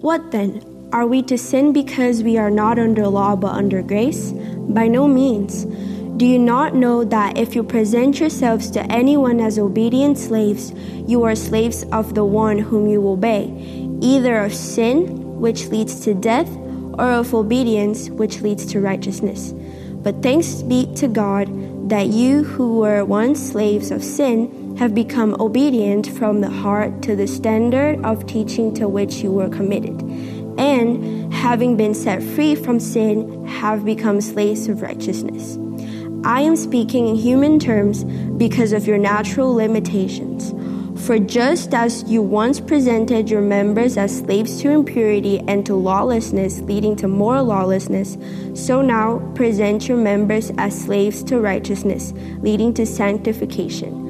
What then? Are we to sin because we are not under law but under grace? By no means. Do you not know that if you present yourselves to anyone as obedient slaves, you are slaves of the one whom you obey, either of sin, which leads to death, or of obedience, which leads to righteousness? But thanks be to God that you who were once slaves of sin have become obedient from the heart to the standard of teaching to which you were committed and having been set free from sin, have become slaves of righteousness. I am speaking in human terms because of your natural limitations. For just as you once presented your members as slaves to impurity and to lawlessness, leading to more lawlessness, so now present your members as slaves to righteousness, leading to sanctification.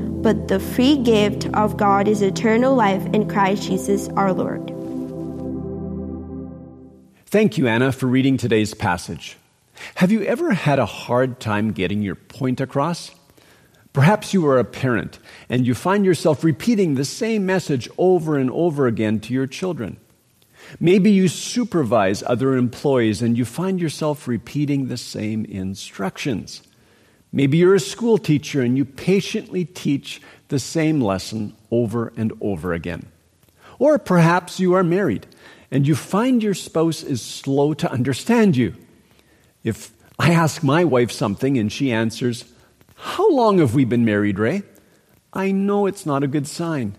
but the free gift of God is eternal life in Christ Jesus our Lord. Thank you, Anna, for reading today's passage. Have you ever had a hard time getting your point across? Perhaps you are a parent and you find yourself repeating the same message over and over again to your children. Maybe you supervise other employees and you find yourself repeating the same instructions. Maybe you're a school teacher and you patiently teach the same lesson over and over again. Or perhaps you are married and you find your spouse is slow to understand you. If I ask my wife something and she answers, How long have we been married, Ray? I know it's not a good sign.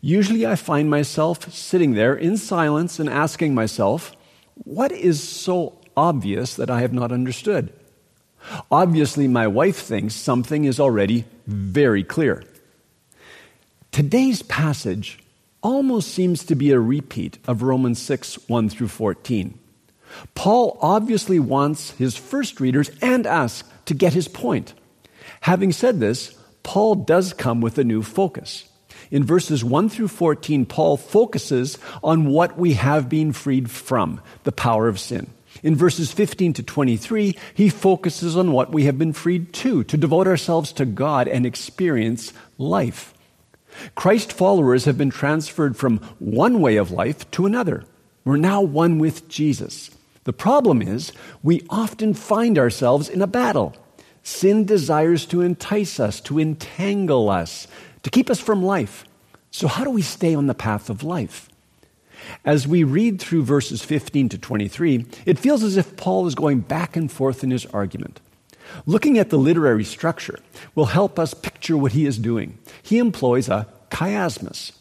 Usually I find myself sitting there in silence and asking myself, What is so obvious that I have not understood? Obviously, my wife thinks something is already very clear. Today's passage almost seems to be a repeat of Romans 6 1 through 14. Paul obviously wants his first readers and us to get his point. Having said this, Paul does come with a new focus. In verses 1 through 14, Paul focuses on what we have been freed from, the power of sin. In verses 15 to 23, he focuses on what we have been freed to, to devote ourselves to God and experience life. Christ followers have been transferred from one way of life to another. We're now one with Jesus. The problem is, we often find ourselves in a battle. Sin desires to entice us, to entangle us, to keep us from life. So, how do we stay on the path of life? As we read through verses 15 to 23, it feels as if Paul is going back and forth in his argument. Looking at the literary structure will help us picture what he is doing. He employs a chiasmus.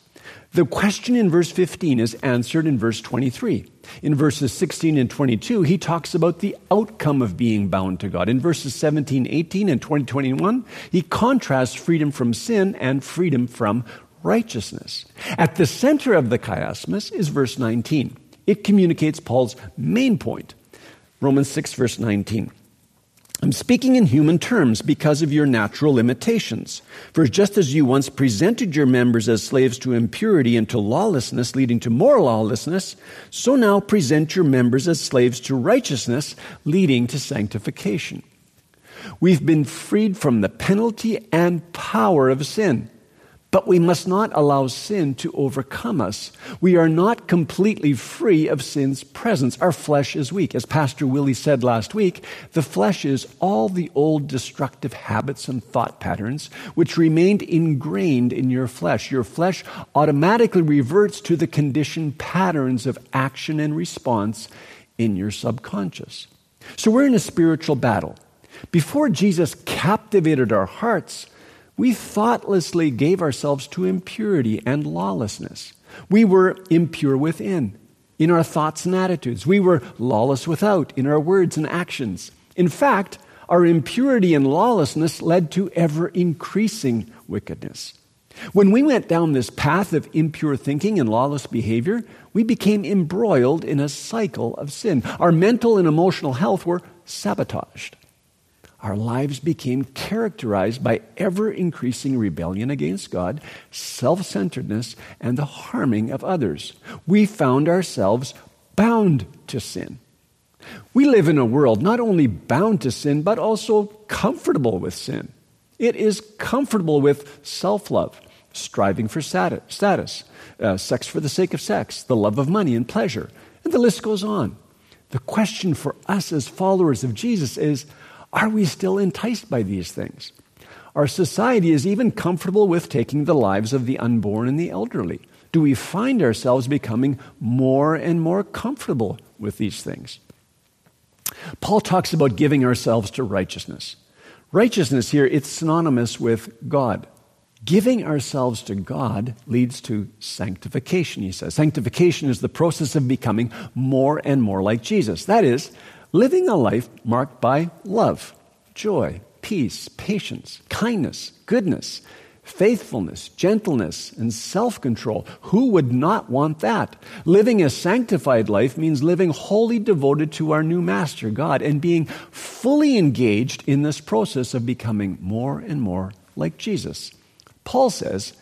The question in verse 15 is answered in verse 23. In verses 16 and 22, he talks about the outcome of being bound to God. In verses 17, 18, and 20, 21, he contrasts freedom from sin and freedom from righteousness. At the center of the chiasmus is verse 19. It communicates Paul's main point. Romans 6, verse 19. I'm speaking in human terms because of your natural limitations. For just as you once presented your members as slaves to impurity and to lawlessness, leading to more lawlessness, so now present your members as slaves to righteousness, leading to sanctification. We've been freed from the penalty and power of sin. But we must not allow sin to overcome us. We are not completely free of sin's presence. Our flesh is weak. As Pastor Willie said last week, the flesh is all the old destructive habits and thought patterns which remained ingrained in your flesh. Your flesh automatically reverts to the conditioned patterns of action and response in your subconscious. So we're in a spiritual battle. Before Jesus captivated our hearts, we thoughtlessly gave ourselves to impurity and lawlessness. We were impure within, in our thoughts and attitudes. We were lawless without, in our words and actions. In fact, our impurity and lawlessness led to ever increasing wickedness. When we went down this path of impure thinking and lawless behavior, we became embroiled in a cycle of sin. Our mental and emotional health were sabotaged. Our lives became characterized by ever increasing rebellion against God, self centeredness, and the harming of others. We found ourselves bound to sin. We live in a world not only bound to sin, but also comfortable with sin. It is comfortable with self love, striving for status, uh, sex for the sake of sex, the love of money and pleasure, and the list goes on. The question for us as followers of Jesus is are we still enticed by these things? Our society is even comfortable with taking the lives of the unborn and the elderly. Do we find ourselves becoming more and more comfortable with these things? Paul talks about giving ourselves to righteousness. Righteousness here, it's synonymous with God. Giving ourselves to God leads to sanctification, he says. Sanctification is the process of becoming more and more like Jesus. That is, living a life marked by love, joy, peace, patience, kindness, goodness, faithfulness, gentleness, and self control. Who would not want that? Living a sanctified life means living wholly devoted to our new master, God, and being fully engaged in this process of becoming more and more like Jesus. Paul says,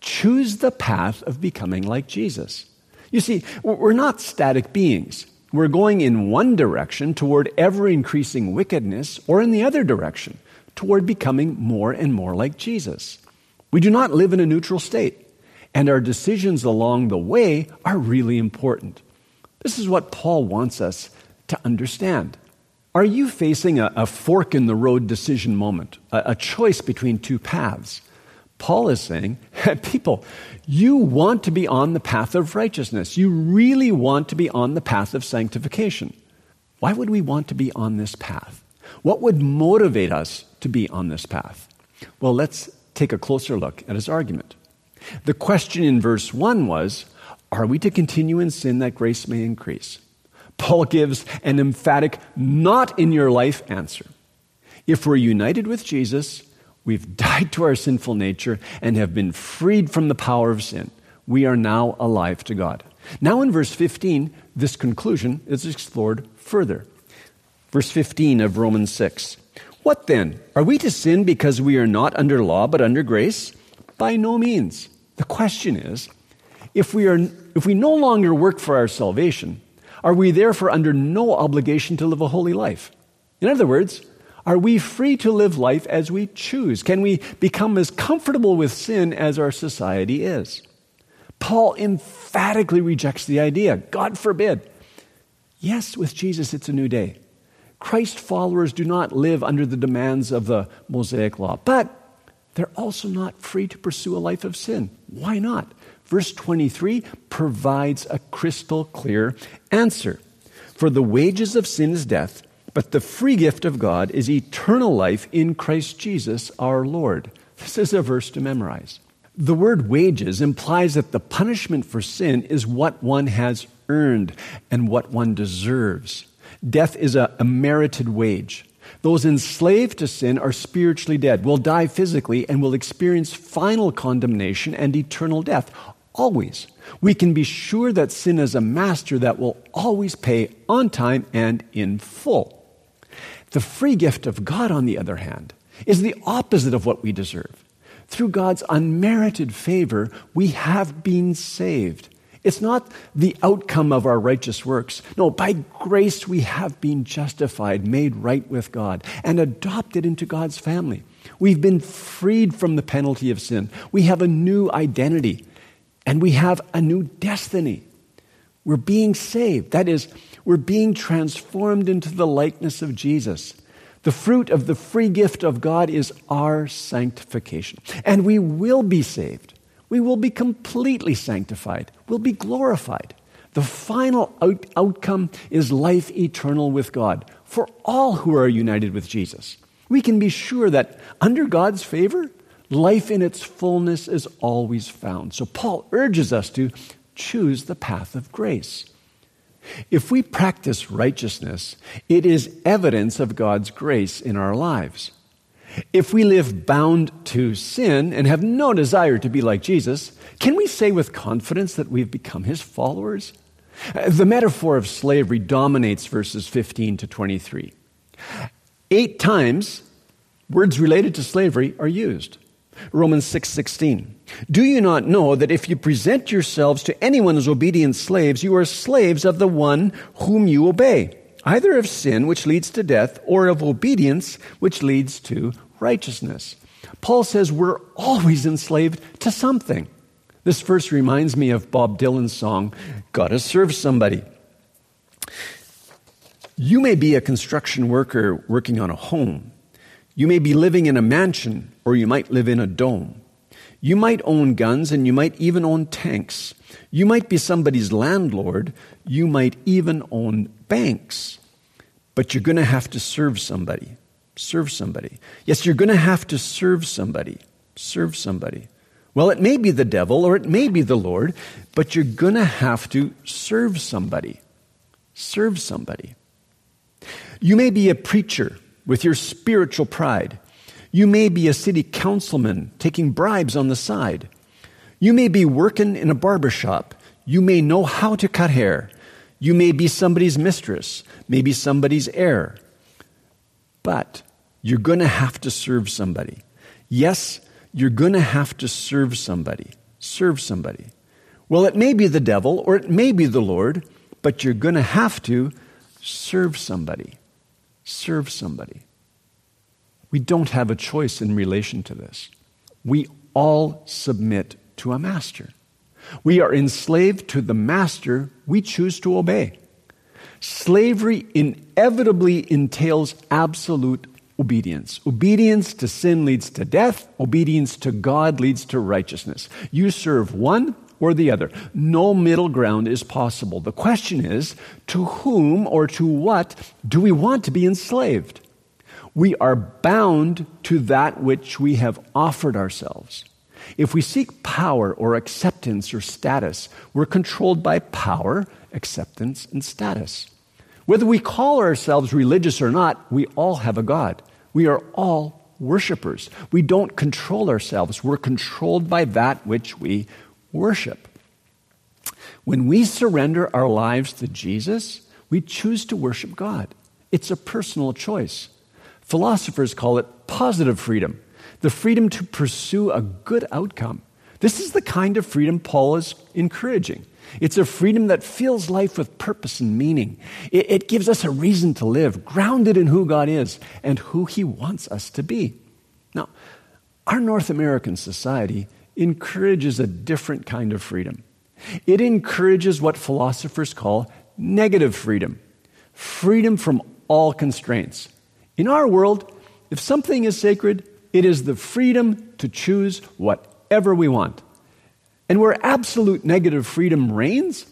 choose the path of becoming like Jesus. You see, we're not static beings. We're going in one direction toward ever increasing wickedness, or in the other direction toward becoming more and more like Jesus. We do not live in a neutral state, and our decisions along the way are really important. This is what Paul wants us to understand. Are you facing a, a fork in the road decision moment, a, a choice between two paths? Paul is saying, people, you want to be on the path of righteousness. You really want to be on the path of sanctification. Why would we want to be on this path? What would motivate us to be on this path? Well, let's take a closer look at his argument. The question in verse 1 was Are we to continue in sin that grace may increase? Paul gives an emphatic, not in your life answer. If we're united with Jesus, We've died to our sinful nature and have been freed from the power of sin. We are now alive to God. Now, in verse 15, this conclusion is explored further. Verse 15 of Romans 6. What then? Are we to sin because we are not under law but under grace? By no means. The question is if we, are, if we no longer work for our salvation, are we therefore under no obligation to live a holy life? In other words, are we free to live life as we choose? Can we become as comfortable with sin as our society is? Paul emphatically rejects the idea. God forbid. Yes, with Jesus, it's a new day. Christ followers do not live under the demands of the Mosaic law, but they're also not free to pursue a life of sin. Why not? Verse 23 provides a crystal clear answer. For the wages of sin is death but the free gift of God is eternal life in Christ Jesus our Lord. This is a verse to memorize. The word wages implies that the punishment for sin is what one has earned and what one deserves. Death is a, a, merited wage. Those enslaved to sin are spiritually dead, will die physically, and will experience final condemnation and eternal death. Always. We can be sure that sin is a master that will always pay on time and in full. The free gift of God, on the other hand, is the opposite of what we deserve. Through God's unmerited favor, we have been saved. It's not the outcome of our righteous works. No, by grace we have been justified, made right with God, and adopted into God's family. We've been freed from the penalty of sin. We have a new identity, and we have a new destiny. We're being saved. That is, we're being transformed into the likeness of Jesus. The fruit of the free gift of God is our sanctification. And we will be saved. We will be completely sanctified. We'll be glorified. The final out- outcome is life eternal with God for all who are united with Jesus. We can be sure that under God's favor, life in its fullness is always found. So Paul urges us to choose the path of grace. If we practice righteousness, it is evidence of God's grace in our lives. If we live bound to sin and have no desire to be like Jesus, can we say with confidence that we've become his followers? The metaphor of slavery dominates verses 15 to 23. Eight times, words related to slavery are used. Romans 6:16. Do you not know that if you present yourselves to anyone as obedient slaves, you are slaves of the one whom you obey, either of sin which leads to death or of obedience which leads to righteousness. Paul says we're always enslaved to something. This verse reminds me of Bob Dylan's song, Gotta Serve Somebody. You may be a construction worker working on a home. You may be living in a mansion, or you might live in a dome. You might own guns, and you might even own tanks. You might be somebody's landlord. You might even own banks. But you're going to have to serve somebody. Serve somebody. Yes, you're going to have to serve somebody. Serve somebody. Well, it may be the devil or it may be the Lord, but you're going to have to serve somebody. Serve somebody. You may be a preacher with your spiritual pride. You may be a city councilman taking bribes on the side. You may be working in a barber shop. You may know how to cut hair. You may be somebody's mistress, maybe somebody's heir. But you're going to have to serve somebody. Yes, you're going to have to serve somebody. Serve somebody. Well, it may be the devil or it may be the Lord, but you're going to have to serve somebody serve somebody. We don't have a choice in relation to this. We all submit to a master. We are enslaved to the master we choose to obey. Slavery inevitably entails absolute obedience. Obedience to sin leads to death, obedience to God leads to righteousness. You serve one or the other. No middle ground is possible. The question is to whom or to what do we want to be enslaved? We are bound to that which we have offered ourselves. If we seek power or acceptance or status, we're controlled by power, acceptance, and status. Whether we call ourselves religious or not, we all have a God. We are all worshipers. We don't control ourselves. We're controlled by that which we worship. When we surrender our lives to Jesus, we choose to worship God. It's a personal choice. Philosophers call it positive freedom, the freedom to pursue a good outcome. This is the kind of freedom Paul is encouraging. It's a freedom that fills life with purpose and meaning. It, it, gives us a reason to live, grounded in who God is and who He wants us to be. Now, our North American society encourages a different kind of freedom. It encourages what philosophers call negative freedom freedom from all constraints. In our world, if something is sacred, it is the freedom to choose whatever we want. And where absolute negative freedom reigns,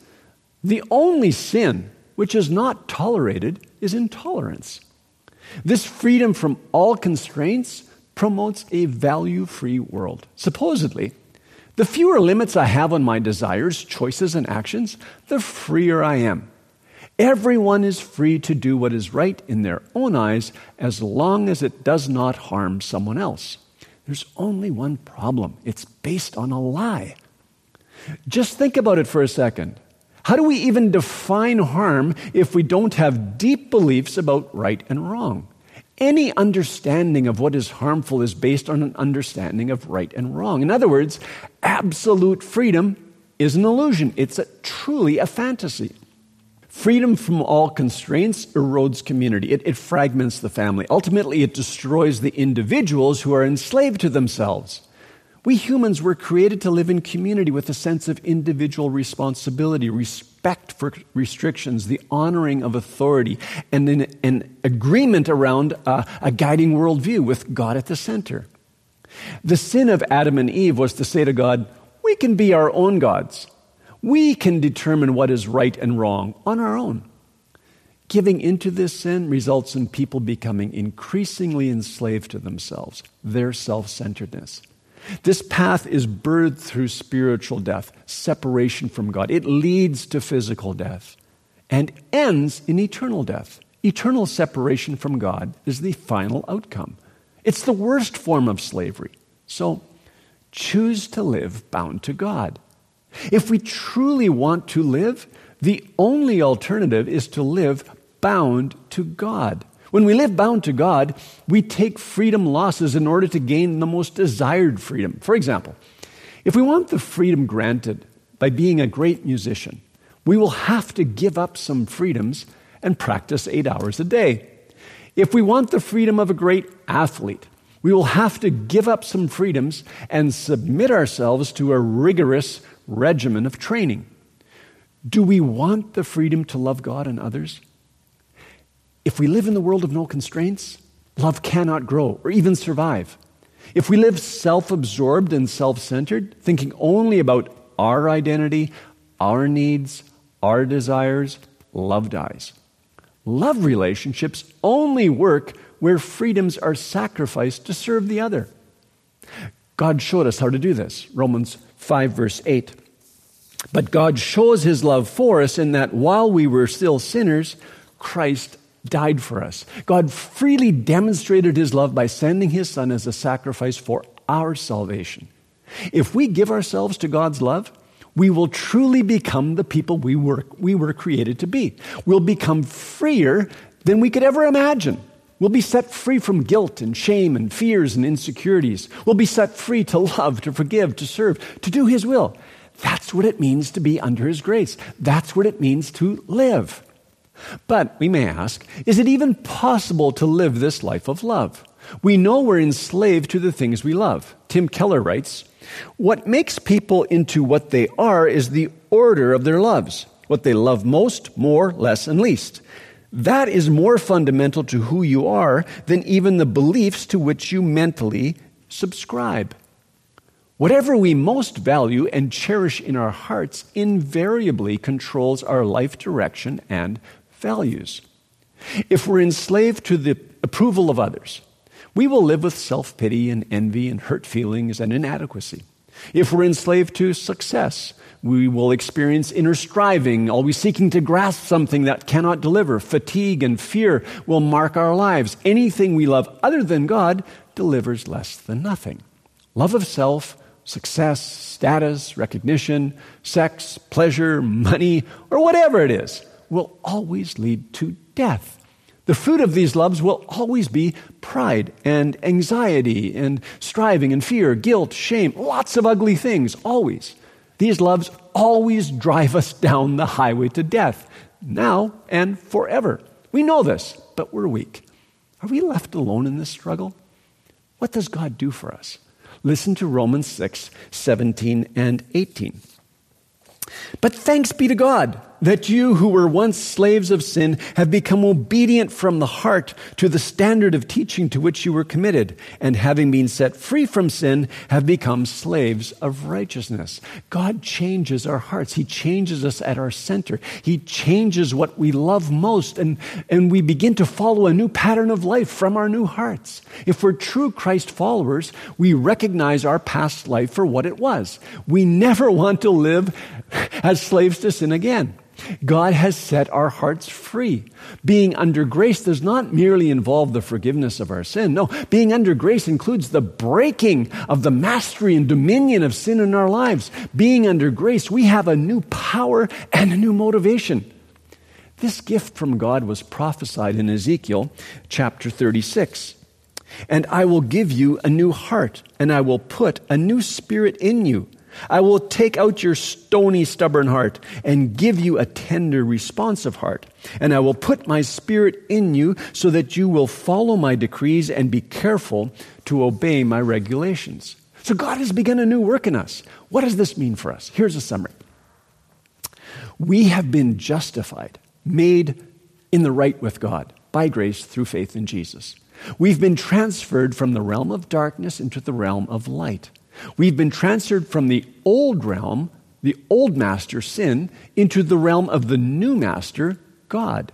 the only sin which is not tolerated is intolerance. This freedom from all constraints promotes a value free world. Supposedly, the fewer limits I have on my desires, choices, and actions, the freer I am. Everyone is free to do what is right in their own eyes as long as it does not harm someone else. There's only one problem it's based on a lie. Just think about it for a second. How do we even define harm if we don't have deep beliefs about right and wrong? Any understanding of what is harmful is based on an understanding of right and wrong. In other words, absolute freedom is an illusion, it's a, truly a fantasy. Freedom from all constraints erodes community. It, it fragments the family. Ultimately, it destroys the individuals who are enslaved to themselves. We humans were created to live in community with a sense of individual responsibility, respect for restrictions, the honoring of authority, and an, an agreement around a, guiding worldview with God at the center. The sin of Adam and Eve was to say to God, We can be our own gods. We can determine what is right and wrong on our own. Giving into this sin results in people becoming increasingly enslaved to themselves, their self centeredness. This path is birthed through spiritual death, separation from God. It leads to physical death and ends in eternal death. Eternal separation from God is the final outcome. It's the worst form of slavery. So choose to live bound to God. If we truly want to live, the only alternative is to live bound to God. When we live bound to God, we take freedom losses in order to gain the most desired freedom. For example, if we want the freedom granted by being a great musician, we will have to give up some freedoms and practice eight hours a day. If we want the freedom of a great athlete, we will have to give up some freedoms and submit ourselves to a rigorous regimen of training. Do we want the freedom to love God and others? If we live in the world of no constraints, love cannot grow or even survive. If we live self absorbed and self centered, thinking only about our identity, our needs, our desires, love dies. Love relationships only work where freedoms are sacrificed to serve the other. God showed us how to do this. Romans 5, verse 8. But God shows his love for us in that while we were still sinners, Christ died for us. God freely demonstrated his love by sending his son as a sacrifice for our salvation. If we give ourselves to God's love, we will truly become the people we were, we were created to be. We'll become freer than we could ever imagine. We'll be set free from guilt and shame and fears and insecurities. We'll be set free to love, to forgive, to serve, to do His will. That's what it means to be under His grace. That's what it means to live. But we may ask, is it even possible to live this life of love? We know we're enslaved to the things we love. Tim Keller writes, What makes people into what they are is the order of their loves. What they love most, more, less, and least. That is more fundamental to who you are than even the beliefs to which you mentally subscribe. Whatever we most value and cherish in our hearts invariably controls our life direction and values. If we're enslaved to the approval of others, we will live with self pity and envy and hurt feelings and inadequacy. If we're enslaved to success, we will experience inner striving, always seeking to grasp something that cannot deliver. Fatigue and fear will mark our lives. Anything we love other than God delivers less than nothing. Love of self, success, status, recognition, sex, pleasure, money, or whatever it is will always lead to death. The fruit of these loves will always be pride and anxiety and striving and fear, guilt, shame, lots of ugly things, always. These loves always drive us down the highway to death, now and forever. We know this, but we're weak. Are we left alone in this struggle? What does God do for us? Listen to Romans 6 17 and 18. But thanks be to God that you who were once slaves of sin have become obedient from the heart to the standard of teaching to which you were committed, and having been set free from sin, have become slaves of righteousness. God changes our hearts. He changes us at our center. He changes what we love most, and, and we begin to follow a new pattern of life from our new hearts. If we're true Christ followers, we recognize our past life for what it was. We never want to live as slaves to sin again. God has set our hearts free. Being under grace does not merely involve the forgiveness of our sin. No, being under grace includes the breaking of the mastery and dominion of sin in our lives. Being under grace, we have a new power and a new motivation. This gift from God was prophesied in Ezekiel chapter 36. And I will give you a new heart, and I will put a new spirit in you I will take out your stony, stubborn heart and give you a tender, responsive heart. And I will put my spirit in you so that you will follow my decrees and be careful to obey my regulations. So God has begun a new work in us. What does this mean for us? Here's a summary. We have been justified, made in the right with God by grace through faith in Jesus. We've been transferred from the realm of darkness into the realm of light. We've been transferred from the old realm, the old master, sin, into the realm of the new master, God.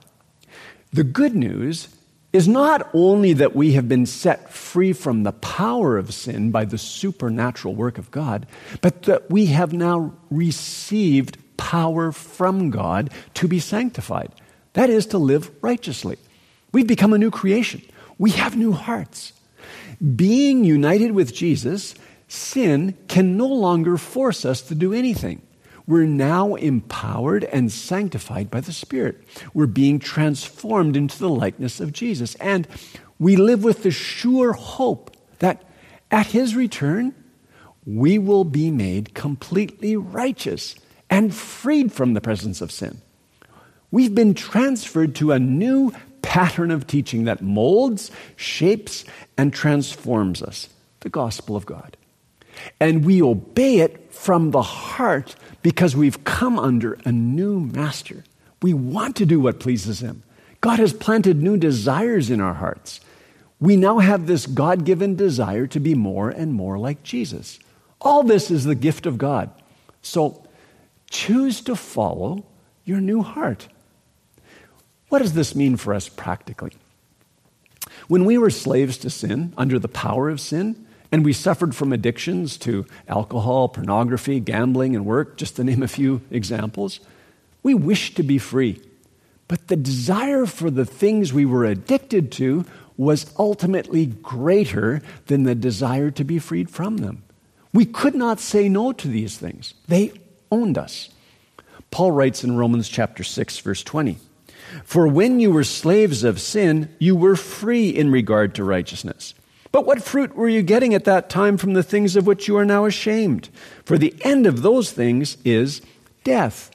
The good news is not only that we have been set free from the power of sin by the supernatural work of God, but that we have now received power from God to be sanctified. That is, to live righteously. We've become a new creation. We have new hearts. Being united with Jesus, sin can no longer force us to do anything. We're now empowered and sanctified by the Spirit. We're being transformed into the likeness of Jesus. And we live with the sure hope that at His return, we will be made completely righteous and freed from the presence of sin. We've been transferred to a new pattern of teaching that molds, shapes, and transforms us the gospel of God. And we obey it from the heart because we've come under a new master. We want to do what pleases him. God has planted new desires in our hearts. We now have this God given desire to be more and more like Jesus. All this is the gift of God. So choose to follow your new heart. What does this mean for us practically? When we were slaves to sin, under the power of sin, and we suffered from addictions to alcohol, pornography, gambling, and work, just to name a few examples. We wished to be free. But the desire for the things we were addicted to was ultimately greater than the desire to be freed from them. We could not say no to these things, they owned us. Paul writes in Romans chapter 6, verse 20 For when you were slaves of sin, you were free in regard to righteousness. But what fruit were you getting at that time from the things of which you are now ashamed? For the end of those things is death.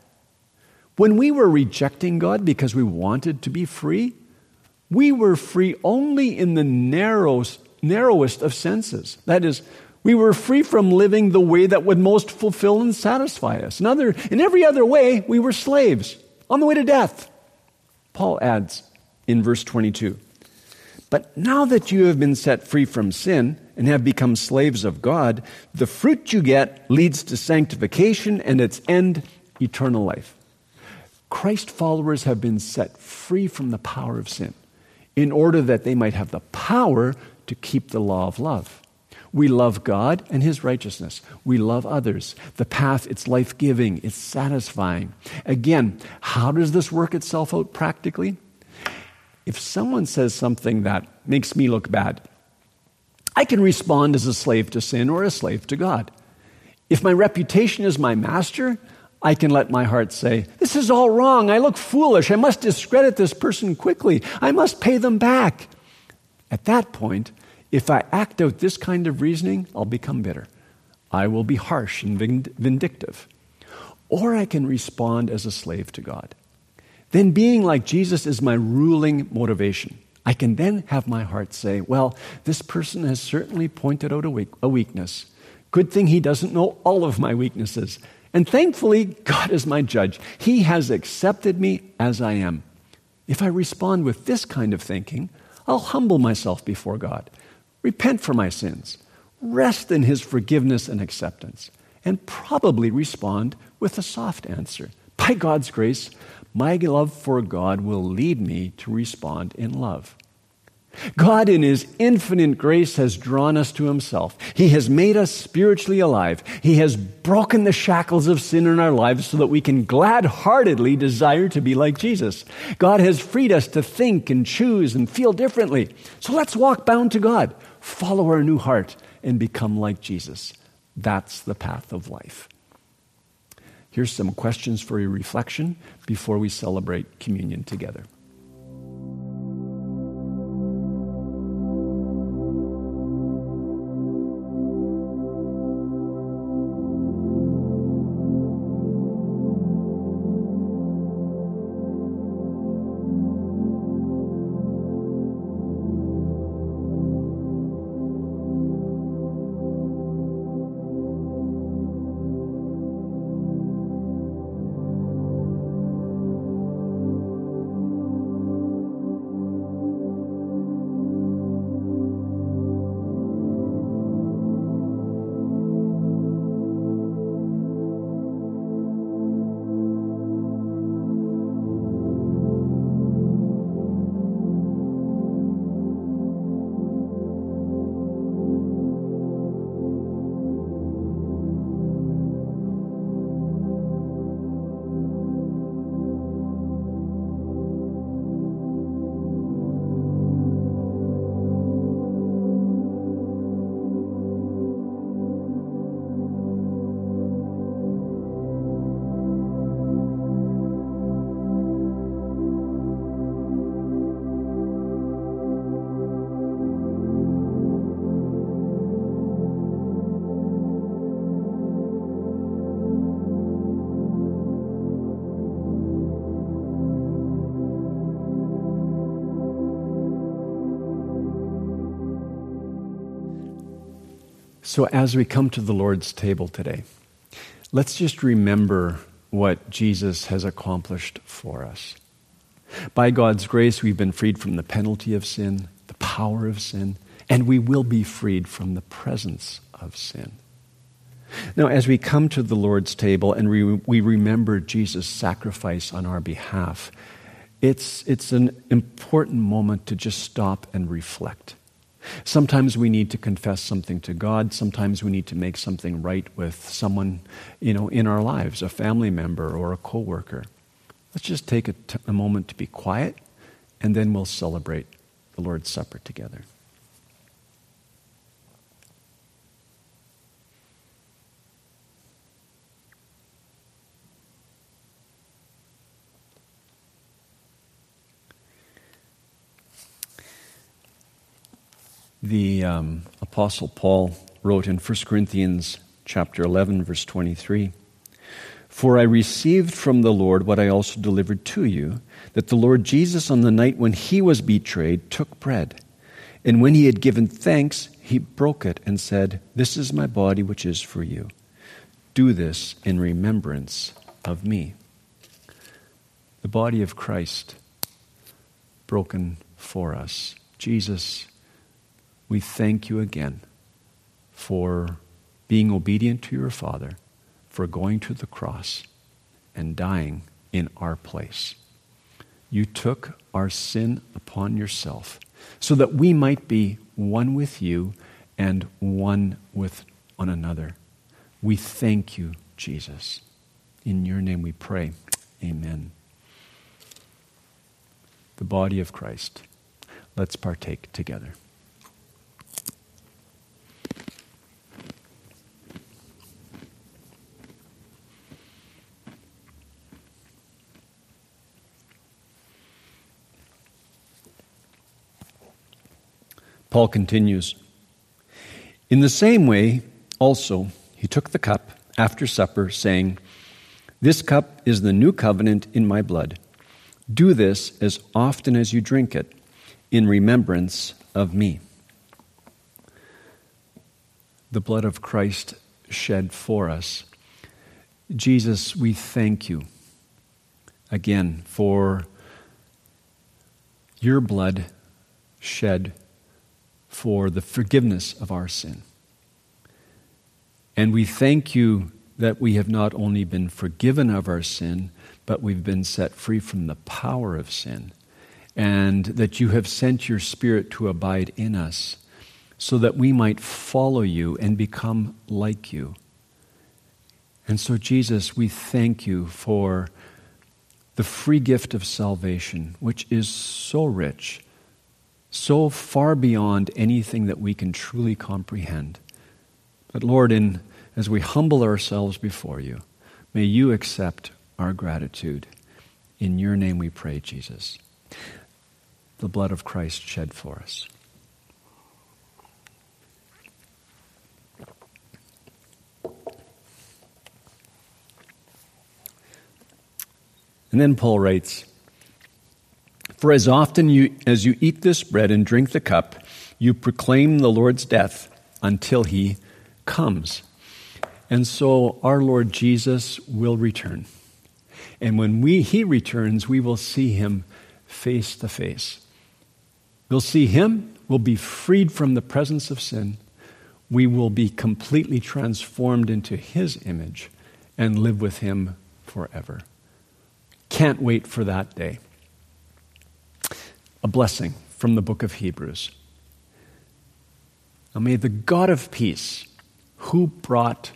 When we were rejecting God because we wanted to be free, we were free only in the narrowest, narrowest of senses. That is, we were free from living the way that would most fulfill and satisfy us. In, other, in every other way, we were slaves on the way to death. Paul adds in verse 22 but now that you have been set free from sin and have become slaves of God, the fruit you get leads to sanctification and its end, eternal life. Christ followers have been set free from the power of sin in order that they might have the power to keep the law of love. We love God and His righteousness. We love others. The path, it's life giving, it's satisfying. Again, how does this work itself out practically? If someone says something that makes me look bad, I can respond as a slave to sin or a slave to God. If my reputation is my master, I can let my heart say, This is all wrong. I look foolish. I must discredit this person quickly. I must pay them back. At that point, if I act out this kind of reasoning, I'll become bitter. I will be harsh and vindictive. Or I can respond as a slave to God then being like Jesus is my ruling motivation. I can then have my heart say, well, this person has certainly pointed out a, weak, a weakness. Good thing he doesn't know all of my weaknesses. And thankfully, God is my judge. He has accepted me as I am. If I respond with this kind of thinking, I'll humble myself before God, repent for my sins, rest in His forgiveness and acceptance, and probably respond with a soft answer. By God's grace, my love for God will lead me to respond in love. God, in His infinite grace, has drawn us to Himself. He has made us spiritually alive. He has broken the shackles of sin in our lives so that we can glad heartedly desire to be like Jesus. God has freed us to think and choose and feel differently. So let's walk bound to God, follow our new heart, and become like Jesus. That's the path of life. Here's some questions for your reflection before we celebrate communion together. So, as we come to the Lord's table today, let's just remember what Jesus has accomplished for us. By God's grace, we've been freed from the penalty of sin, the power of sin, and we will be freed from the presence of sin. Now, as we come to the Lord's table and we, we remember Jesus' sacrifice on our behalf, it's, it's an important moment to just stop and reflect. Sometimes we need to confess something to God. Sometimes we need to make something right with someone, you know, in our lives, a family member or a coworker. Let's just take a, t- a moment to be quiet, and then we'll celebrate the Lord's Supper together. The um, Apostle Paul wrote in 1 Corinthians chapter 11, verse 23 For I received from the Lord what I also delivered to you, that the Lord Jesus, on the night when he was betrayed, took bread. And when he had given thanks, he broke it and said, This is my body, which is for you. Do this in remembrance of me. The body of Christ broken for us. Jesus we thank you again for being obedient to your Father, for going to the cross and dying in our place. You took our sin upon yourself so that we might be one with you and one with one another. We thank you, Jesus. In your name we pray. Amen. The body of Christ. Let's partake together. Paul continues In the same way, also, he took the cup after supper, saying, This cup is the new covenant in my blood. Do this as often as you drink it, in remembrance of me. The blood of Christ shed for us. Jesus, we thank you again for your blood shed for the forgiveness of our sin. And we thank you that we have not only been forgiven of our sin, but we've been set free from the power of sin. And that you have sent your Spirit to abide in us so that we might follow you and become like you. And so, Jesus, we thank you for the free gift of salvation, which is so rich so far beyond anything that we can truly comprehend. But Lord, in, as we humble ourselves before you, may you accept our gratitude. In your name we pray, Jesus. The blood of Christ shed for us. And then Paul writes, for as often you, as you eat this bread and drink the cup, you proclaim the Lord's death until he comes. And so our Lord Jesus will return. And when we, he returns, we will see him face to face. We'll see him, we'll be freed from the presence of sin, we will be completely transformed into his image and live with him forever. Can't wait for that day a blessing from the book of Hebrews. Now may the God of peace, who brought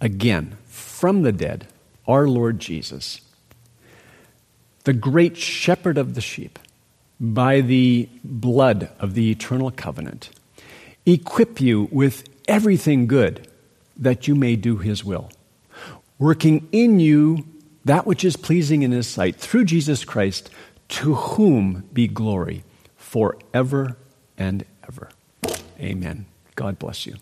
again from the dead our Lord Jesus, the great shepherd of the sheep, by the blood of the eternal covenant, equip you with everything good that you may do his will, working in you that which is pleasing in his sight through Jesus Christ to whom be glory forever and ever. Amen. God bless you.